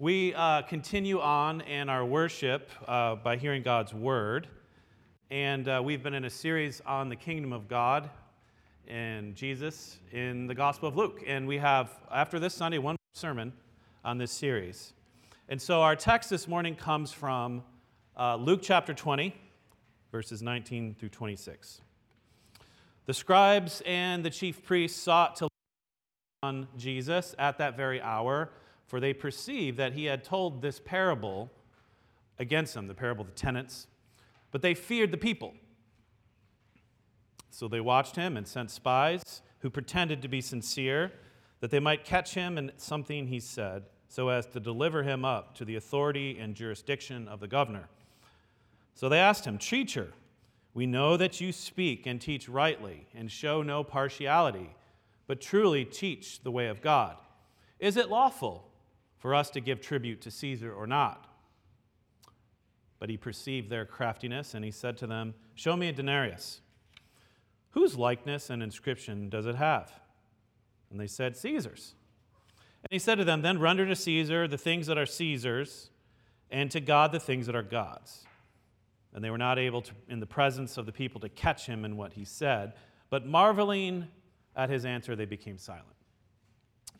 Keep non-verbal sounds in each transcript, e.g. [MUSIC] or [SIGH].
We uh, continue on in our worship uh, by hearing God's word. And uh, we've been in a series on the kingdom of God and Jesus in the Gospel of Luke. And we have, after this Sunday, one sermon on this series. And so our text this morning comes from uh, Luke chapter 20, verses 19 through 26. The scribes and the chief priests sought to on Jesus at that very hour, for they perceived that he had told this parable against them, the parable of the tenants, but they feared the people. So they watched him and sent spies who pretended to be sincere, that they might catch him in something he said, so as to deliver him up to the authority and jurisdiction of the governor. So they asked him, Teacher, we know that you speak and teach rightly and show no partiality but truly teach the way of God. Is it lawful for us to give tribute to Caesar or not? But he perceived their craftiness, and he said to them, Show me a denarius. Whose likeness and inscription does it have? And they said, Caesar's. And he said to them, Then render to Caesar the things that are Caesar's, and to God the things that are God's. And they were not able to, in the presence of the people, to catch him in what he said, but marveling at his answer, they became silent.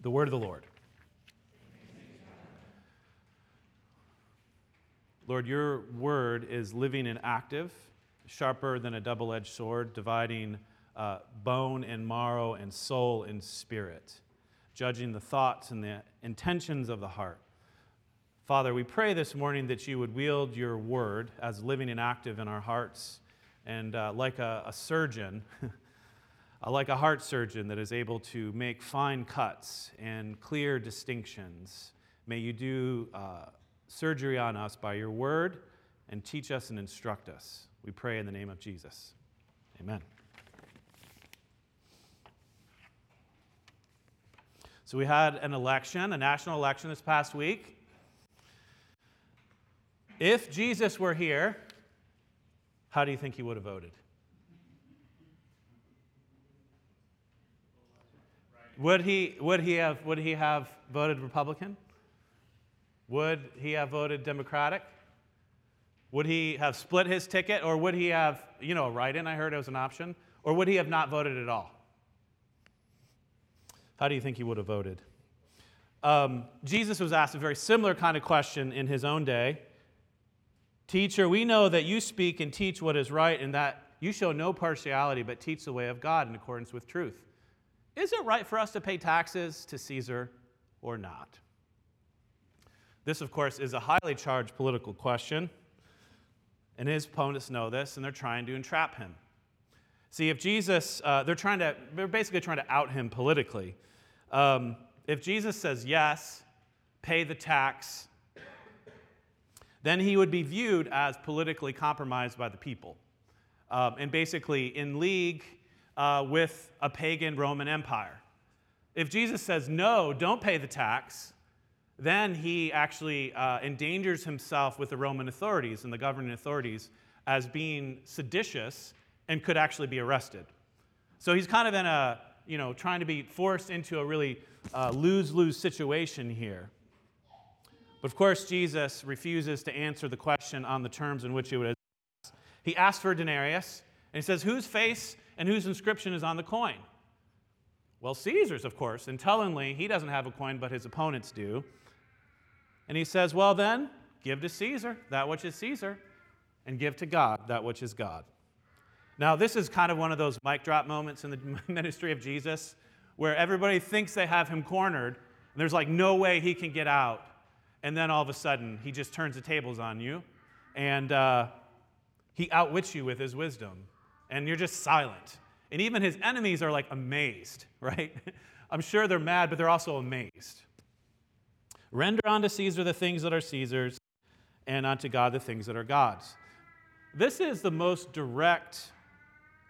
The word of the Lord. Lord, your word is living and active, sharper than a double edged sword, dividing uh, bone and marrow and soul and spirit, judging the thoughts and the intentions of the heart. Father, we pray this morning that you would wield your word as living and active in our hearts, and uh, like a, a surgeon, [LAUGHS] uh, like a heart surgeon that is able to make fine cuts and clear distinctions. May you do uh, surgery on us by your word and teach us and instruct us. We pray in the name of Jesus. Amen. So, we had an election, a national election this past week. If Jesus were here, how do you think he would have voted? Would he, would he, have, would he have voted Republican? Would he have voted Democratic? Would he have split his ticket? Or would he have, you know, a write in? I heard it was an option. Or would he have not voted at all? How do you think he would have voted? Um, Jesus was asked a very similar kind of question in his own day. Teacher, we know that you speak and teach what is right, and that you show no partiality, but teach the way of God in accordance with truth. Is it right for us to pay taxes to Caesar or not? This, of course, is a highly charged political question, and his opponents know this, and they're trying to entrap him. See, if Jesus, uh, they're trying to, they're basically trying to out him politically. Um, if Jesus says yes, pay the tax, then he would be viewed as politically compromised by the people, um, and basically in league uh, with a pagan Roman Empire. If Jesus says, no, don't pay the tax, then he actually uh, endangers himself with the Roman authorities and the governing authorities as being seditious and could actually be arrested. So he's kind of in a, you know, trying to be forced into a really lose lose situation here. But of course, Jesus refuses to answer the question on the terms in which he would. He asks for a denarius, and he says, Whose face and whose inscription is on the coin? Well, Caesar's, of course. And tellingly, he doesn't have a coin, but his opponents do. And he says, Well, then, give to Caesar that which is Caesar, and give to God that which is God. Now, this is kind of one of those mic drop moments in the [LAUGHS] ministry of Jesus where everybody thinks they have him cornered, and there's like no way he can get out. And then all of a sudden, he just turns the tables on you, and uh, he outwits you with his wisdom and you're just silent. And even his enemies are like amazed, [LAUGHS] right? I'm sure they're mad, but they're also amazed. Render unto Caesar the things that are Caesar's, and unto God the things that are God's. This is the most direct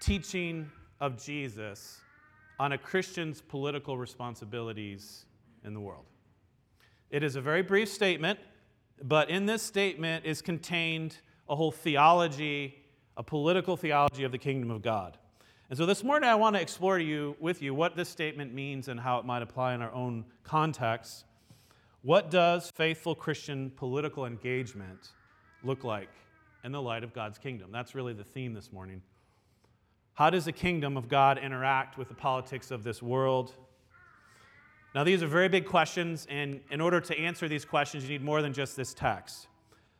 teaching of Jesus on a Christian's political responsibilities in the world. It is a very brief statement, but in this statement is contained a whole theology a political theology of the kingdom of God. And so this morning I want to explore you with you what this statement means and how it might apply in our own context. What does faithful Christian political engagement look like in the light of God's kingdom? That's really the theme this morning. How does the kingdom of God interact with the politics of this world? Now, these are very big questions, and in order to answer these questions, you need more than just this text.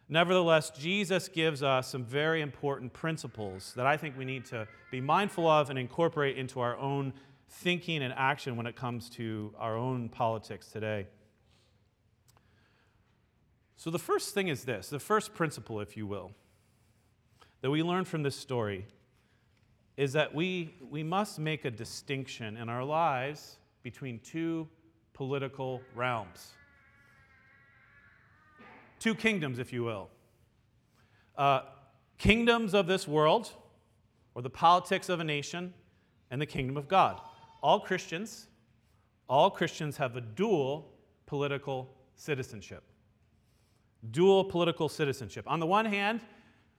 Nevertheless, Jesus gives us some very important principles that I think we need to be mindful of and incorporate into our own thinking and action when it comes to our own politics today. So, the first thing is this the first principle, if you will, that we learn from this story is that we, we must make a distinction in our lives between two political realms. Two kingdoms, if you will. Uh, kingdoms of this world, or the politics of a nation, and the kingdom of God. All Christians, all Christians have a dual political citizenship. Dual political citizenship. On the one hand,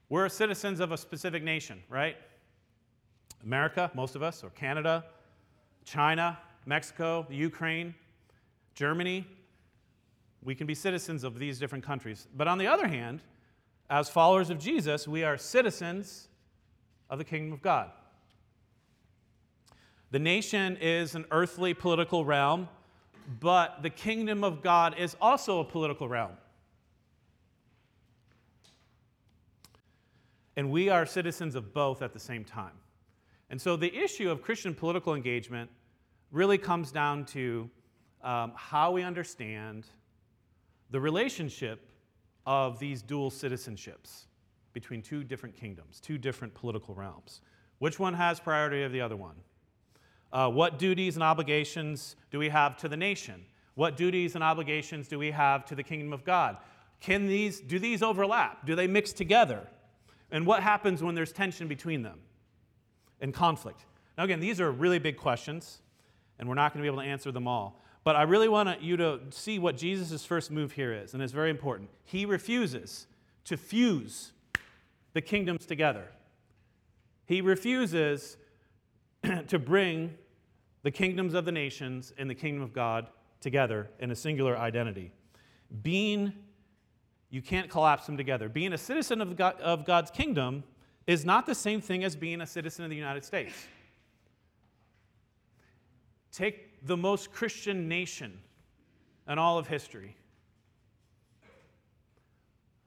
we're citizens of a specific nation, right? America, most of us, or Canada, China, Mexico, Ukraine. Germany, we can be citizens of these different countries. But on the other hand, as followers of Jesus, we are citizens of the kingdom of God. The nation is an earthly political realm, but the kingdom of God is also a political realm. And we are citizens of both at the same time. And so the issue of Christian political engagement really comes down to um, how we understand the relationship of these dual citizenships between two different kingdoms, two different political realms. Which one has priority of the other one? Uh, what duties and obligations do we have to the nation? What duties and obligations do we have to the kingdom of God? Can these, do these overlap? Do they mix together? And what happens when there's tension between them and conflict? Now, again, these are really big questions, and we're not going to be able to answer them all. But I really want you to see what Jesus' first move here is, and it's very important. He refuses to fuse the kingdoms together. He refuses [CLEARS THROAT] to bring the kingdoms of the nations and the kingdom of God together in a singular identity. Being, you can't collapse them together. Being a citizen of, God, of God's kingdom is not the same thing as being a citizen of the United States. Take the most Christian nation in all of history.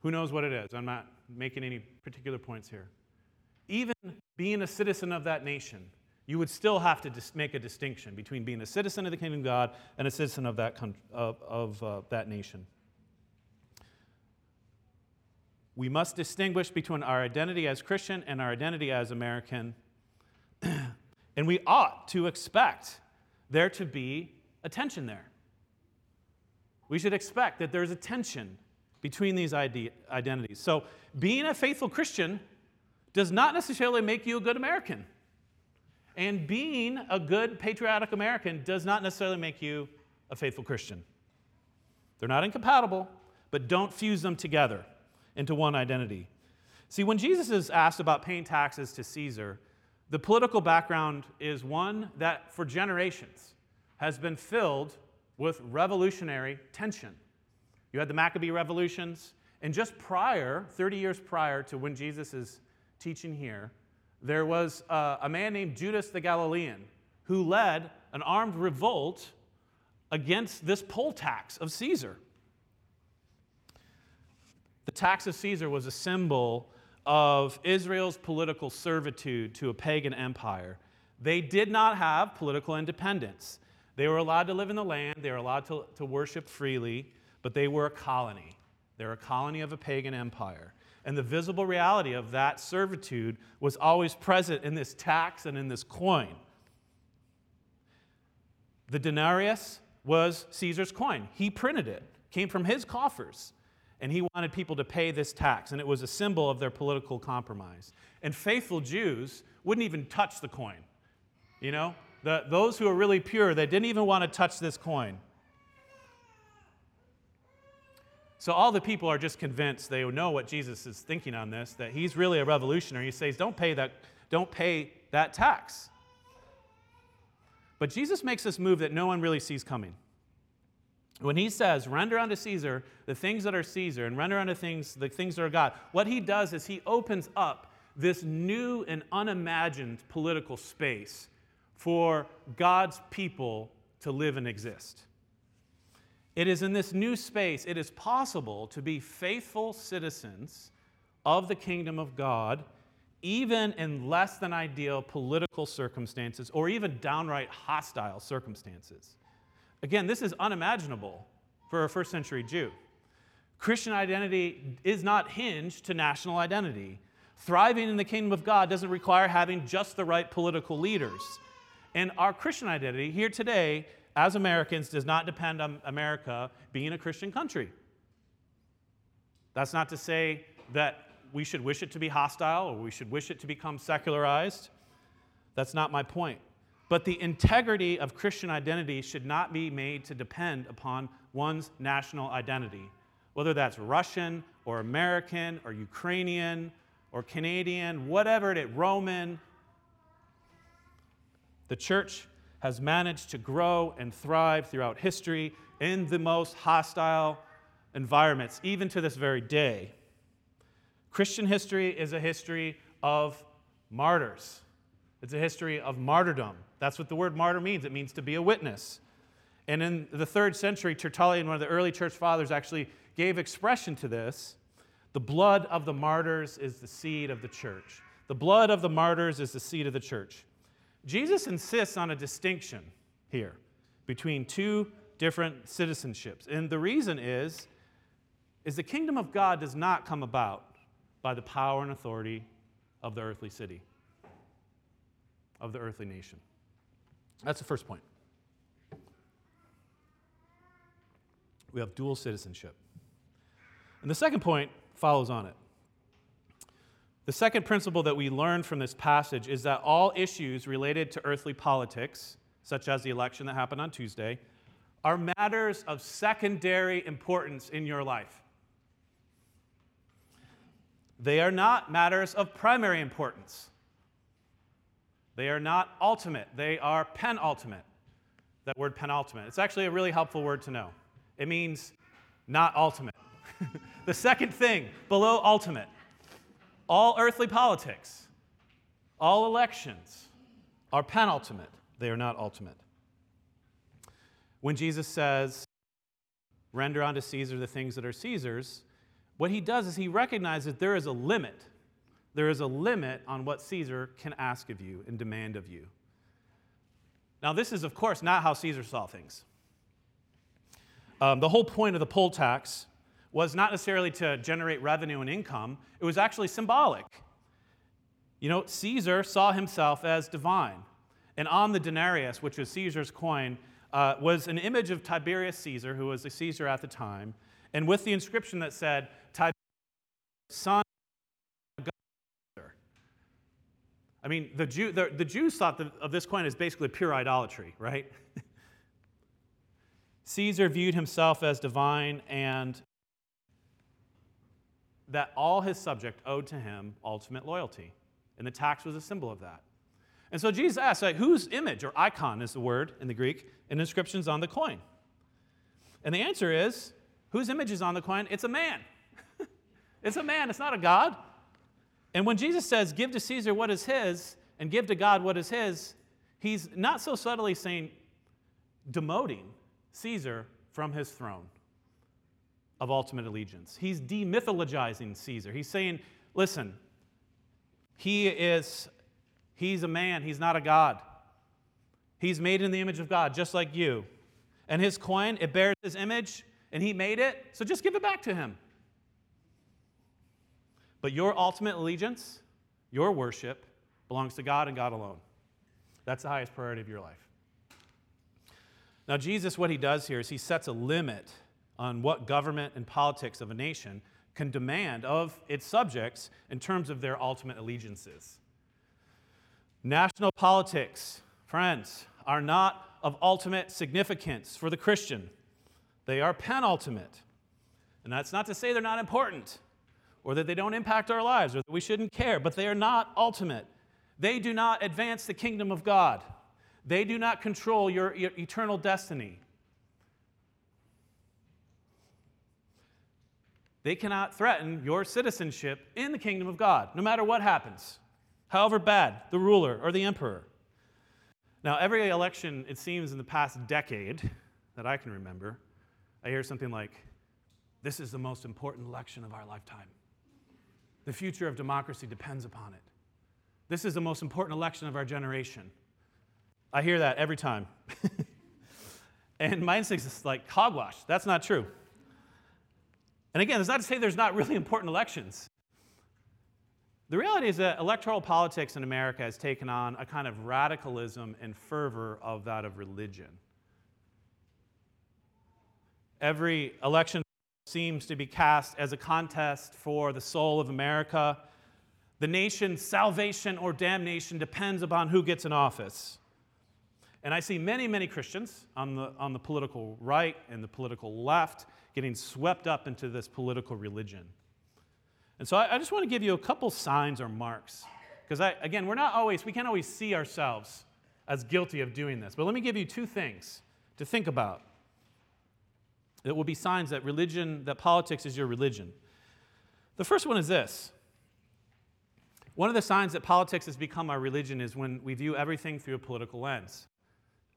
Who knows what it is? I'm not making any particular points here. Even being a citizen of that nation, you would still have to dis- make a distinction between being a citizen of the kingdom of God and a citizen of that, con- of, of uh, that nation. We must distinguish between our identity as Christian and our identity as American. [CLEARS THROAT] and we ought to expect there to be a tension there. We should expect that there's a tension between these ide- identities. So, being a faithful Christian does not necessarily make you a good American. And being a good patriotic American does not necessarily make you a faithful Christian. They're not incompatible, but don't fuse them together into one identity. See, when Jesus is asked about paying taxes to Caesar, the political background is one that, for generations, has been filled with revolutionary tension. You had the Maccabee revolutions, and just prior, 30 years prior to when Jesus is teaching here, there was uh, a man named Judas the Galilean who led an armed revolt against this poll tax of Caesar. The tax of Caesar was a symbol of Israel's political servitude to a pagan empire. They did not have political independence. They were allowed to live in the land, they were allowed to, to worship freely, but they were a colony. They were a colony of a pagan empire. And the visible reality of that servitude was always present in this tax and in this coin. The denarius was Caesar's coin. He printed it, came from his coffers and he wanted people to pay this tax, and it was a symbol of their political compromise. And faithful Jews wouldn't even touch the coin. You know, the, those who are really pure, they didn't even want to touch this coin. So all the people are just convinced they know what Jesus is thinking on this, that he's really a revolutionary. He says, don't pay that, don't pay that tax. But Jesus makes this move that no one really sees coming. When he says, render unto Caesar the things that are Caesar and render unto things the things that are God, what he does is he opens up this new and unimagined political space for God's people to live and exist. It is in this new space, it is possible to be faithful citizens of the kingdom of God, even in less than ideal political circumstances or even downright hostile circumstances. Again, this is unimaginable for a first century Jew. Christian identity is not hinged to national identity. Thriving in the kingdom of God doesn't require having just the right political leaders. And our Christian identity here today, as Americans, does not depend on America being a Christian country. That's not to say that we should wish it to be hostile or we should wish it to become secularized. That's not my point. But the integrity of Christian identity should not be made to depend upon one's national identity, whether that's Russian or American or Ukrainian or Canadian, whatever it is, Roman. The church has managed to grow and thrive throughout history in the most hostile environments, even to this very day. Christian history is a history of martyrs. It's a history of martyrdom. That's what the word martyr means. It means to be a witness. And in the third century, Tertullian, one of the early church fathers, actually gave expression to this. The blood of the martyrs is the seed of the church. The blood of the martyrs is the seed of the church. Jesus insists on a distinction here between two different citizenships. And the reason is is the kingdom of God does not come about by the power and authority of the earthly city, of the earthly nation. That's the first point. We have dual citizenship. And the second point follows on it. The second principle that we learn from this passage is that all issues related to earthly politics, such as the election that happened on Tuesday, are matters of secondary importance in your life. They are not matters of primary importance. They are not ultimate, they are penultimate. That word penultimate. It's actually a really helpful word to know. It means not ultimate. [LAUGHS] the second thing below ultimate. All earthly politics, all elections are penultimate, they are not ultimate. When Jesus says, render unto Caesar the things that are Caesar's, what he does is he recognizes there is a limit. There is a limit on what Caesar can ask of you and demand of you. Now, this is, of course, not how Caesar saw things. Um, the whole point of the poll tax was not necessarily to generate revenue and income, it was actually symbolic. You know, Caesar saw himself as divine. And on the denarius, which was Caesar's coin, uh, was an image of Tiberius Caesar, who was a Caesar at the time, and with the inscription that said, Tiberius, son of God. I mean, the, Jew, the, the Jews thought of this coin as basically pure idolatry, right? [LAUGHS] Caesar viewed himself as divine and that all his subject owed to him ultimate loyalty. And the tax was a symbol of that. And so Jesus asked, like, whose image or icon is the word in the Greek, and inscriptions on the coin? And the answer is, whose image is on the coin? It's a man. [LAUGHS] It's a man, it's not a God. And when Jesus says, give to Caesar what is his and give to God what is his, he's not so subtly saying, demoting Caesar from his throne of ultimate allegiance. He's demythologizing Caesar. He's saying, listen, he is he's a man, he's not a god. He's made in the image of God just like you. And his coin, it bears his image and he made it, so just give it back to him. But your ultimate allegiance, your worship, belongs to God and God alone. That's the highest priority of your life. Now, Jesus, what he does here is he sets a limit on what government and politics of a nation can demand of its subjects in terms of their ultimate allegiances. National politics, friends, are not of ultimate significance for the Christian, they are penultimate. And that's not to say they're not important or that they don't impact our lives or that we shouldn't care, but they are not ultimate. They do not advance the kingdom of God. They do not control your, your eternal destiny. they cannot threaten your citizenship in the kingdom of God, no matter what happens, however bad the ruler or the emperor. Now, every election, it seems, in the past decade that I can remember, I hear something like, This is the most important election of our lifetime. The future of democracy depends upon it. This is the most important election of our generation. I hear that every time. [LAUGHS] and my instinct is like, hogwash. That's not true. And again, it's not to say there's not really important elections. The reality is that electoral politics in America has taken on a kind of radicalism and fervor of that of religion. Every election seems to be cast as a contest for the soul of America. The nation's salvation or damnation depends upon who gets in office. And I see many, many Christians on the, on the political right and the political left getting swept up into this political religion. And so I, I just want to give you a couple signs or marks. Because, again, we're not always, we can't always see ourselves as guilty of doing this. But let me give you two things to think about. It will be signs that religion, that politics is your religion. The first one is this. One of the signs that politics has become our religion is when we view everything through a political lens.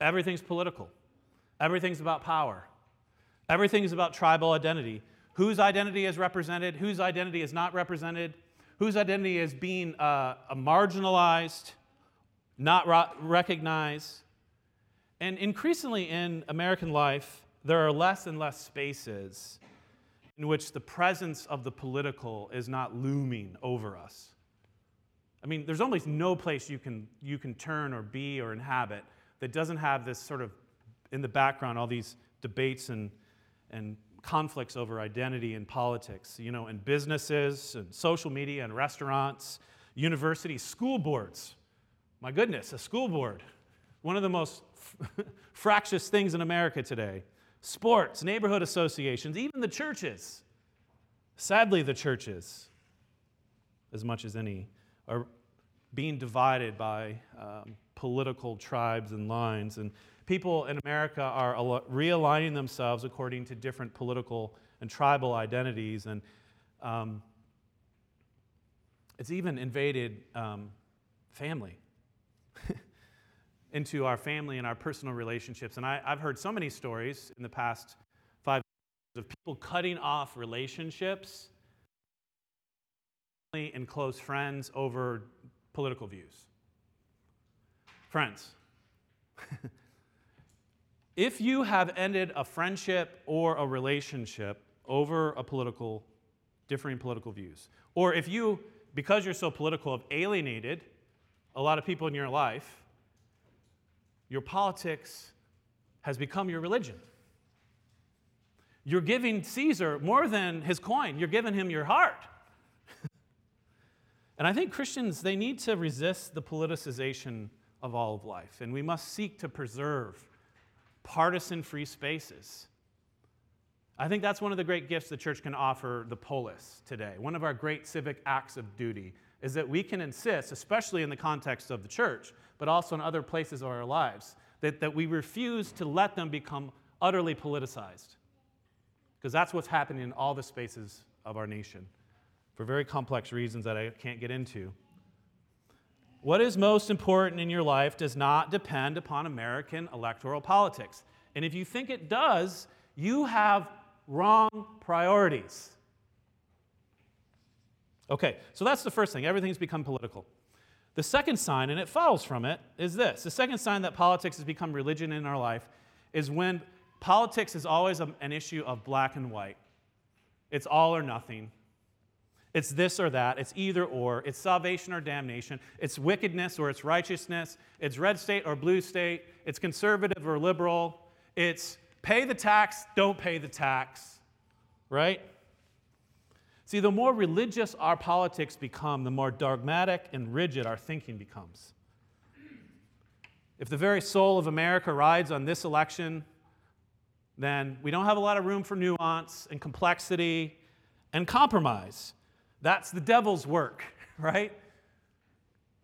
Everything's political. Everything's about power. Everything is about tribal identity. Whose identity is represented, whose identity is not represented, whose identity is being uh, marginalized, not ro- recognized. And increasingly in American life, there are less and less spaces in which the presence of the political is not looming over us. I mean, there's almost no place you can, you can turn or be or inhabit that doesn't have this sort of in the background, all these debates and and conflicts over identity and politics, you know, in businesses and social media and restaurants, universities, school boards. My goodness, a school board, one of the most [LAUGHS] fractious things in America today. Sports, neighborhood associations, even the churches. Sadly, the churches, as much as any, are being divided by um, political tribes and lines. And people in America are realigning themselves according to different political and tribal identities. And um, it's even invaded um, family [LAUGHS] into our family and our personal relationships. And I, I've heard so many stories in the past five years of people cutting off relationships and close friends over political views. Friends, [LAUGHS] If you have ended a friendship or a relationship over a political, differing political views, or if you, because you're so political, have alienated a lot of people in your life, your politics has become your religion. You're giving Caesar more than his coin, you're giving him your heart. [LAUGHS] and I think Christians, they need to resist the politicization of all of life, and we must seek to preserve partisan free spaces. I think that's one of the great gifts the church can offer the polis today. One of our great civic acts of duty is that we can insist, especially in the context of the church, but also in other places of our lives, that, that we refuse to let them become utterly politicized. Because that's what's happening in all the spaces of our nation for very complex reasons that I can't get into. What is most important in your life does not depend upon American electoral politics. And if you think it does, you have wrong priorities. Okay, so that's the first thing. Everything's become political. The second sign, and it follows from it, is this the second sign that politics has become religion in our life is when politics is always an issue of black and white. It's all or nothing. It's this or that. It's either or. It's salvation or damnation. It's wickedness or it's righteousness. It's red state or blue state. It's conservative or liberal. It's pay the tax, don't pay the tax. Right? See, the more religious our politics become, the more dogmatic and rigid our thinking becomes. If the very soul of America rides on this election, then we don't have a lot of room for nuance and complexity and compromise. That's the devil's work, [LAUGHS] right?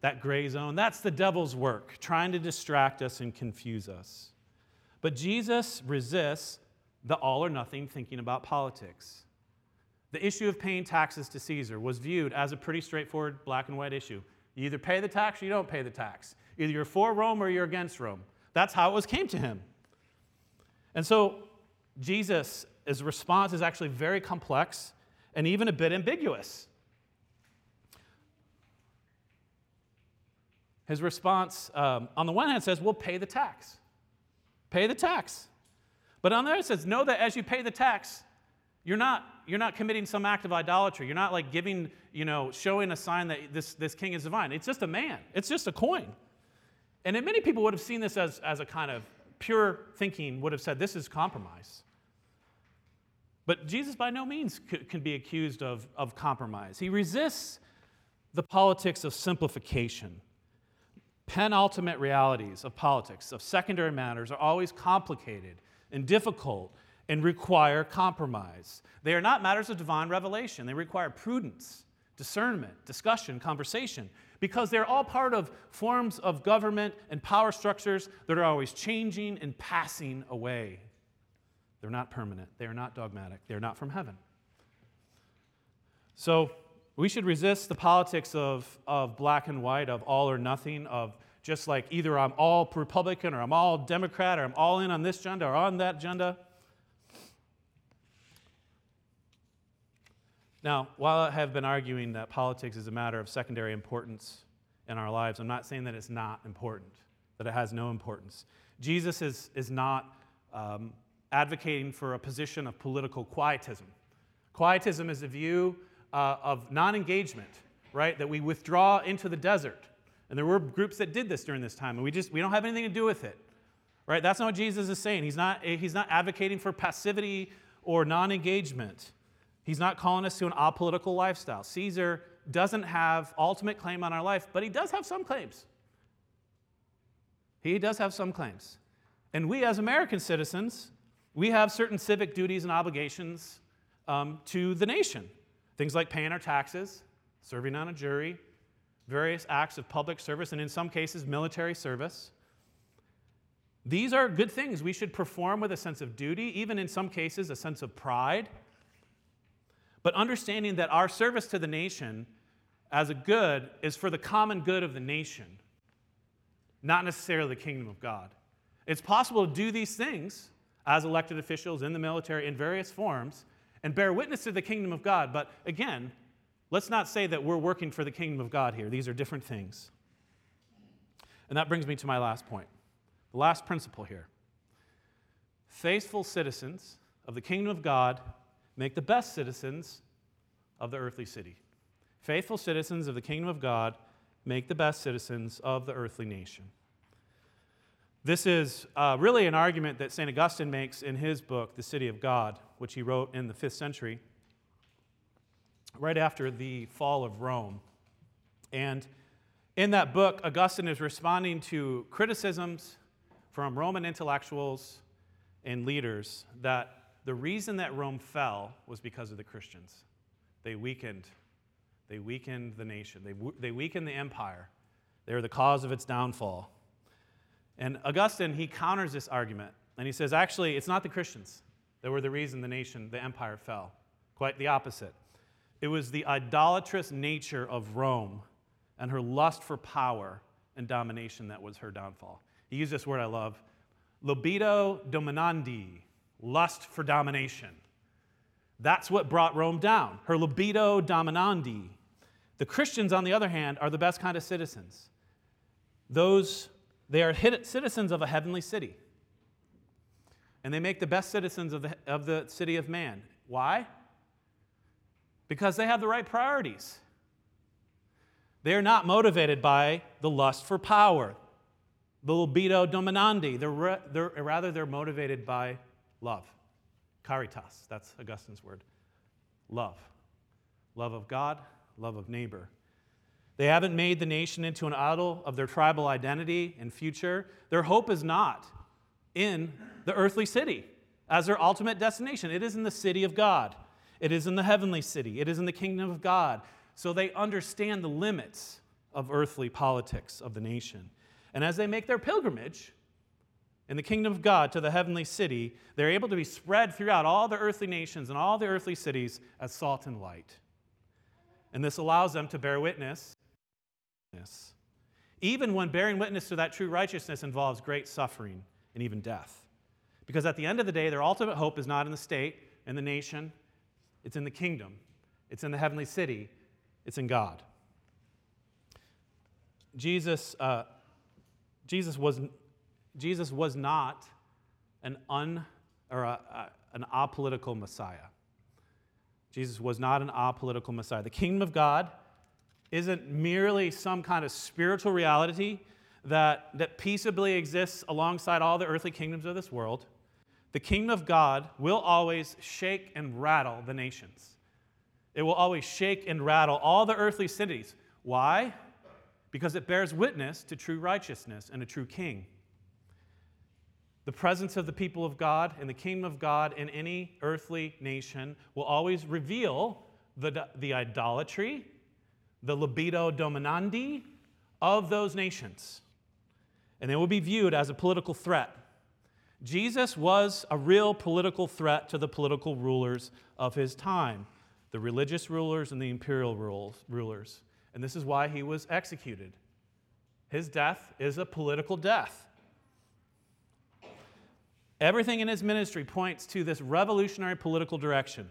That gray zone, that's the devil's work, trying to distract us and confuse us. But Jesus resists the all or nothing thinking about politics. The issue of paying taxes to Caesar was viewed as a pretty straightforward black and white issue. You either pay the tax or you don't pay the tax. Either you're for Rome or you're against Rome. That's how it was came to him. And so Jesus' response is actually very complex and even a bit ambiguous. His response, um, on the one hand, says, We'll pay the tax. Pay the tax. But on the other, it says, Know that as you pay the tax, you're not, you're not committing some act of idolatry. You're not like giving, you know, showing a sign that this, this king is divine. It's just a man, it's just a coin. And many people would have seen this as, as a kind of pure thinking, would have said, This is compromise. But Jesus, by no means, can be accused of, of compromise. He resists the politics of simplification. Penultimate realities of politics, of secondary matters, are always complicated and difficult and require compromise. They are not matters of divine revelation, they require prudence, discernment, discussion, conversation, because they're all part of forms of government and power structures that are always changing and passing away. They're not permanent, they are not dogmatic, they're not from heaven. So, we should resist the politics of, of black and white, of all or nothing, of just like either I'm all Republican or I'm all Democrat or I'm all in on this agenda or on that agenda. Now, while I have been arguing that politics is a matter of secondary importance in our lives, I'm not saying that it's not important, that it has no importance. Jesus is, is not um, advocating for a position of political quietism. Quietism is a view uh, of non engagement, right? That we withdraw into the desert. And there were groups that did this during this time, and we just we don't have anything to do with it. Right? That's not what Jesus is saying. He's not, he's not advocating for passivity or non engagement. He's not calling us to an apolitical lifestyle. Caesar doesn't have ultimate claim on our life, but he does have some claims. He does have some claims. And we, as American citizens, we have certain civic duties and obligations um, to the nation. Things like paying our taxes, serving on a jury, various acts of public service, and in some cases, military service. These are good things we should perform with a sense of duty, even in some cases, a sense of pride. But understanding that our service to the nation as a good is for the common good of the nation, not necessarily the kingdom of God. It's possible to do these things as elected officials in the military in various forms and bear witness to the kingdom of God. But again, let's not say that we're working for the kingdom of God here. These are different things. And that brings me to my last point. The last principle here. Faithful citizens of the kingdom of God make the best citizens of the earthly city. Faithful citizens of the kingdom of God make the best citizens of the earthly nation. This is uh, really an argument that St. Augustine makes in his book, The City of God, which he wrote in the fifth century, right after the fall of Rome. And in that book, Augustine is responding to criticisms from Roman intellectuals and leaders that the reason that Rome fell was because of the Christians. They weakened. They weakened the nation. They, they weakened the empire. They were the cause of its downfall. And Augustine, he counters this argument. And he says, actually, it's not the Christians that were the reason the nation, the empire fell. Quite the opposite. It was the idolatrous nature of Rome and her lust for power and domination that was her downfall. He used this word I love libido dominandi, lust for domination. That's what brought Rome down, her libido dominandi. The Christians, on the other hand, are the best kind of citizens. Those they are citizens of a heavenly city. And they make the best citizens of the, of the city of man. Why? Because they have the right priorities. They are not motivated by the lust for power, the libido dominandi. They're, they're, rather, they're motivated by love. Caritas, that's Augustine's word. Love. Love of God, love of neighbor. They haven't made the nation into an idol of their tribal identity and future. Their hope is not in the earthly city as their ultimate destination. It is in the city of God, it is in the heavenly city, it is in the kingdom of God. So they understand the limits of earthly politics of the nation. And as they make their pilgrimage, in the kingdom of God to the heavenly city, they're able to be spread throughout all the earthly nations and all the earthly cities as salt and light. And this allows them to bear witness, even when bearing witness to that true righteousness involves great suffering and even death. Because at the end of the day, their ultimate hope is not in the state, in the nation, it's in the kingdom, it's in the heavenly city, it's in God. Jesus, uh, Jesus, was, Jesus was not an, un, or a, a, an apolitical Messiah. Jesus was not an apolitical Messiah. The kingdom of God isn't merely some kind of spiritual reality that, that peaceably exists alongside all the earthly kingdoms of this world. The kingdom of God will always shake and rattle the nations. It will always shake and rattle all the earthly cities. Why? Because it bears witness to true righteousness and a true king. The presence of the people of God and the kingdom of God in any earthly nation will always reveal the, the idolatry, the libido dominandi of those nations. And they will be viewed as a political threat Jesus was a real political threat to the political rulers of his time, the religious rulers and the imperial rulers. And this is why he was executed. His death is a political death. Everything in his ministry points to this revolutionary political direction.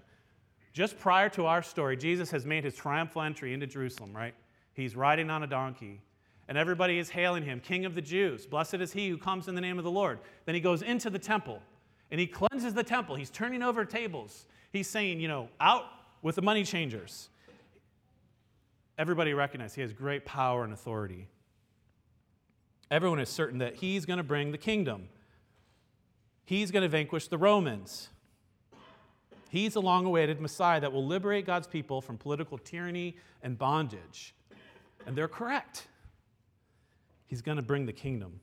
Just prior to our story, Jesus has made his triumphal entry into Jerusalem, right? He's riding on a donkey and everybody is hailing him, King of the Jews. Blessed is he who comes in the name of the Lord. Then he goes into the temple and he cleanses the temple. He's turning over tables. He's saying, you know, out with the money changers. Everybody recognizes he has great power and authority. Everyone is certain that he's going to bring the kingdom. He's going to vanquish the Romans. He's a long awaited Messiah that will liberate God's people from political tyranny and bondage. And they're correct. He's going to bring the kingdom.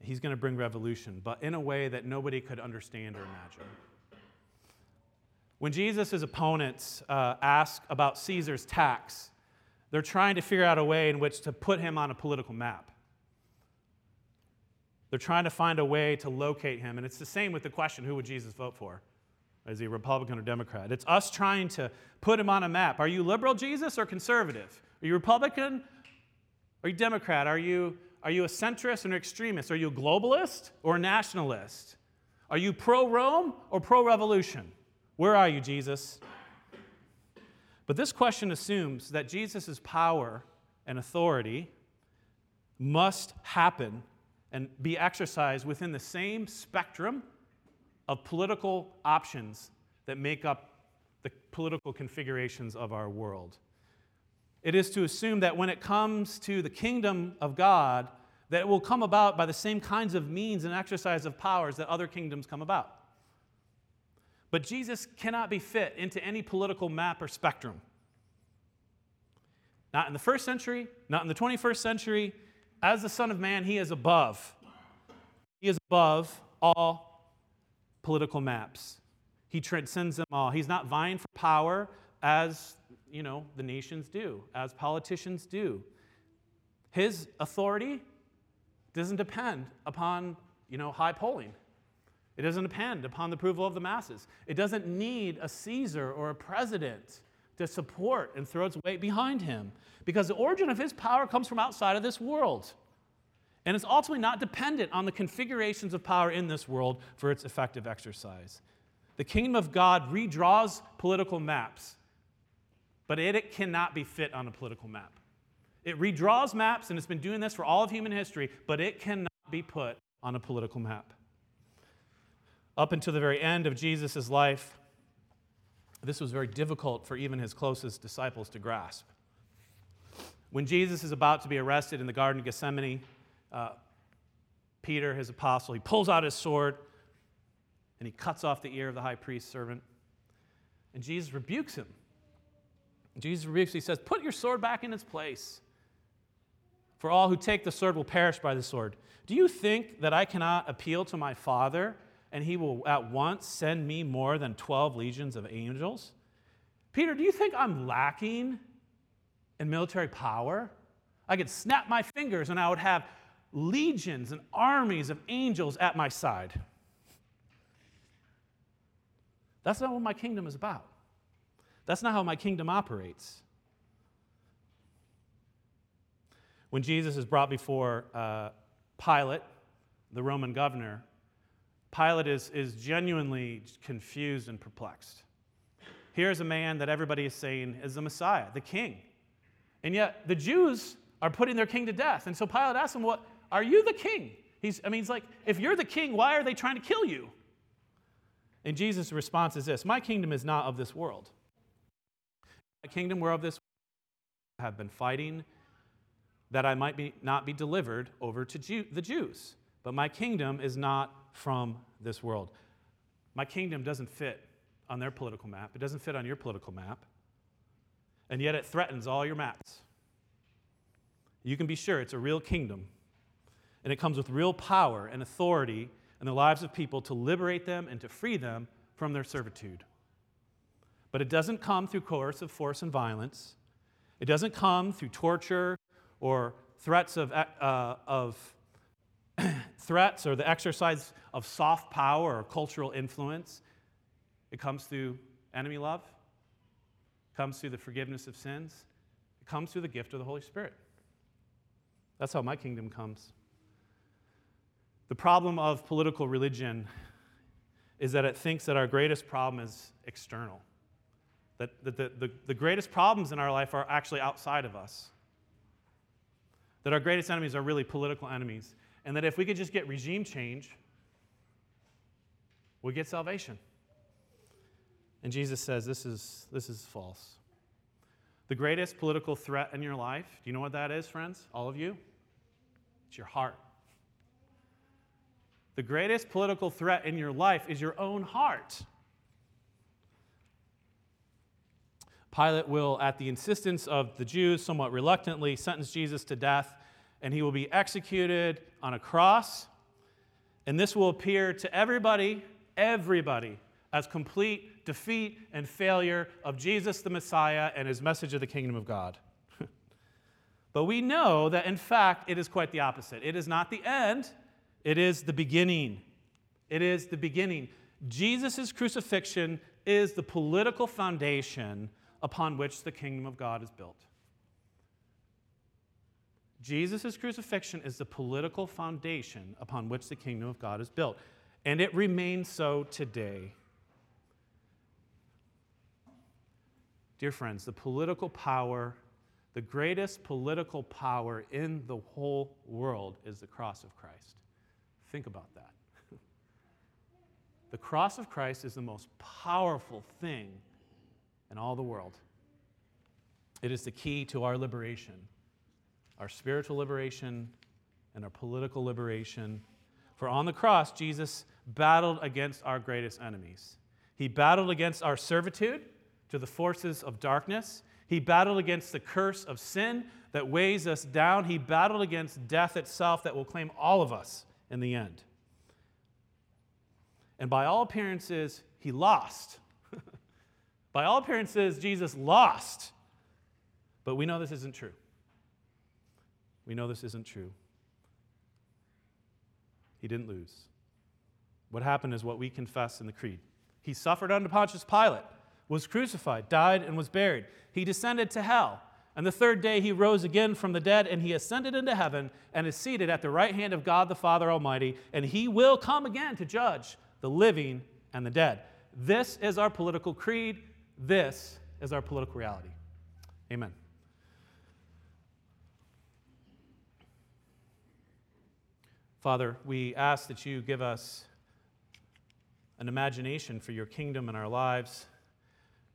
He's going to bring revolution, but in a way that nobody could understand or imagine. When Jesus' opponents uh, ask about Caesar's tax, they're trying to figure out a way in which to put him on a political map. They're trying to find a way to locate him. And it's the same with the question who would Jesus vote for? Is he a Republican or Democrat? It's us trying to put him on a map. Are you liberal, Jesus, or conservative? Are you Republican are you Democrat? Are you, are you a centrist or an extremist? Are you a globalist or a nationalist? Are you pro Rome or pro revolution? Where are you, Jesus? But this question assumes that Jesus' power and authority must happen and be exercised within the same spectrum of political options that make up the political configurations of our world. It is to assume that when it comes to the kingdom of God, that it will come about by the same kinds of means and exercise of powers that other kingdoms come about. But Jesus cannot be fit into any political map or spectrum. Not in the first century, not in the 21st century. As the Son of Man, he is above. He is above all political maps. He transcends them all. He's not vying for power as you know, the nations do, as politicians do. His authority doesn't depend upon, you know, high polling. It doesn't depend upon the approval of the masses. It doesn't need a Caesar or a president to support and throw its weight behind him because the origin of his power comes from outside of this world. And it's ultimately not dependent on the configurations of power in this world for its effective exercise. The kingdom of God redraws political maps but it, it cannot be fit on a political map. It redraws maps, and it's been doing this for all of human history, but it cannot be put on a political map. Up until the very end of Jesus' life, this was very difficult for even his closest disciples to grasp. When Jesus is about to be arrested in the Garden of Gethsemane, uh, Peter, his apostle, he pulls out his sword and he cuts off the ear of the high priest's servant. And Jesus rebukes him Jesus rebukes, he says, Put your sword back in its place. For all who take the sword will perish by the sword. Do you think that I cannot appeal to my Father and he will at once send me more than 12 legions of angels? Peter, do you think I'm lacking in military power? I could snap my fingers and I would have legions and armies of angels at my side. That's not what my kingdom is about. That's not how my kingdom operates. When Jesus is brought before uh, Pilate, the Roman governor, Pilate is, is genuinely confused and perplexed. Here's a man that everybody is saying is the Messiah, the king. And yet the Jews are putting their king to death. And so Pilate asks him, What are you the king? He's, I mean, he's like, if you're the king, why are they trying to kill you? And Jesus' response is this My kingdom is not of this world. My kingdom were of this world have been fighting that I might be, not be delivered over to Jew, the Jews. But my kingdom is not from this world. My kingdom doesn't fit on their political map, it doesn't fit on your political map. And yet it threatens all your maps. You can be sure it's a real kingdom. And it comes with real power and authority in the lives of people to liberate them and to free them from their servitude. But it doesn't come through coercive force and violence. It doesn't come through torture or threats of, uh, of [CLEARS THROAT] threats or the exercise of soft power or cultural influence. It comes through enemy love. It comes through the forgiveness of sins. It comes through the gift of the Holy Spirit. That's how my kingdom comes. The problem of political religion is that it thinks that our greatest problem is external, that, that the, the, the greatest problems in our life are actually outside of us, that our greatest enemies are really political enemies, and that if we could just get regime change, we get salvation. And Jesus says this is, this is false. The greatest political threat in your life, do you know what that is, friends? All of you? It's your heart. The greatest political threat in your life is your own heart. Pilate will, at the insistence of the Jews, somewhat reluctantly sentence Jesus to death, and he will be executed on a cross. And this will appear to everybody, everybody, as complete defeat and failure of Jesus the Messiah and his message of the kingdom of God. [LAUGHS] but we know that, in fact, it is quite the opposite. It is not the end, it is the beginning. It is the beginning. Jesus' crucifixion is the political foundation upon which the kingdom of God is built. Jesus' crucifixion is the political foundation upon which the kingdom of God is built, and it remains so today. Dear friends, the political power, the greatest political power in the whole world is the cross of Christ. Think about that. [LAUGHS] the cross of Christ is the most powerful thing in all the world. It is the key to our liberation, our spiritual liberation, and our political liberation. For on the cross, Jesus battled against our greatest enemies. He battled against our servitude to the forces of darkness. He battled against the curse of sin that weighs us down. He battled against death itself that will claim all of us in the end. And by all appearances, he lost. [LAUGHS] by all appearances, Jesus lost. But we know this isn't true. We know this isn't true. He didn't lose. What happened is what we confess in the Creed. He suffered under Pontius Pilate, was crucified, died, and was buried. He descended to hell. And the third day he rose again from the dead, and he ascended into heaven and is seated at the right hand of God the Father Almighty, and he will come again to judge the living and the dead. This is our political creed. This is our political reality. Amen. Father, we ask that you give us an imagination for your kingdom in our lives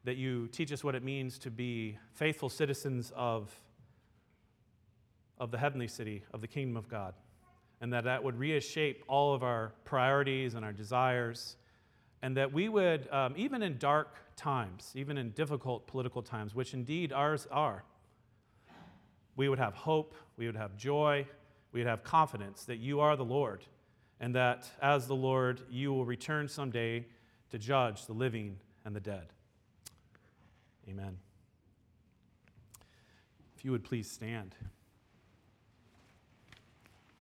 that you teach us what it means to be faithful citizens of, of the heavenly city, of the kingdom of God, and that that would reshape all of our priorities and our desires, and that we would, um, even in dark times, even in difficult political times, which indeed ours are, we would have hope, we would have joy, we would have confidence that you are the Lord, and that as the Lord, you will return someday to judge the living and the dead. Amen. If you would please stand.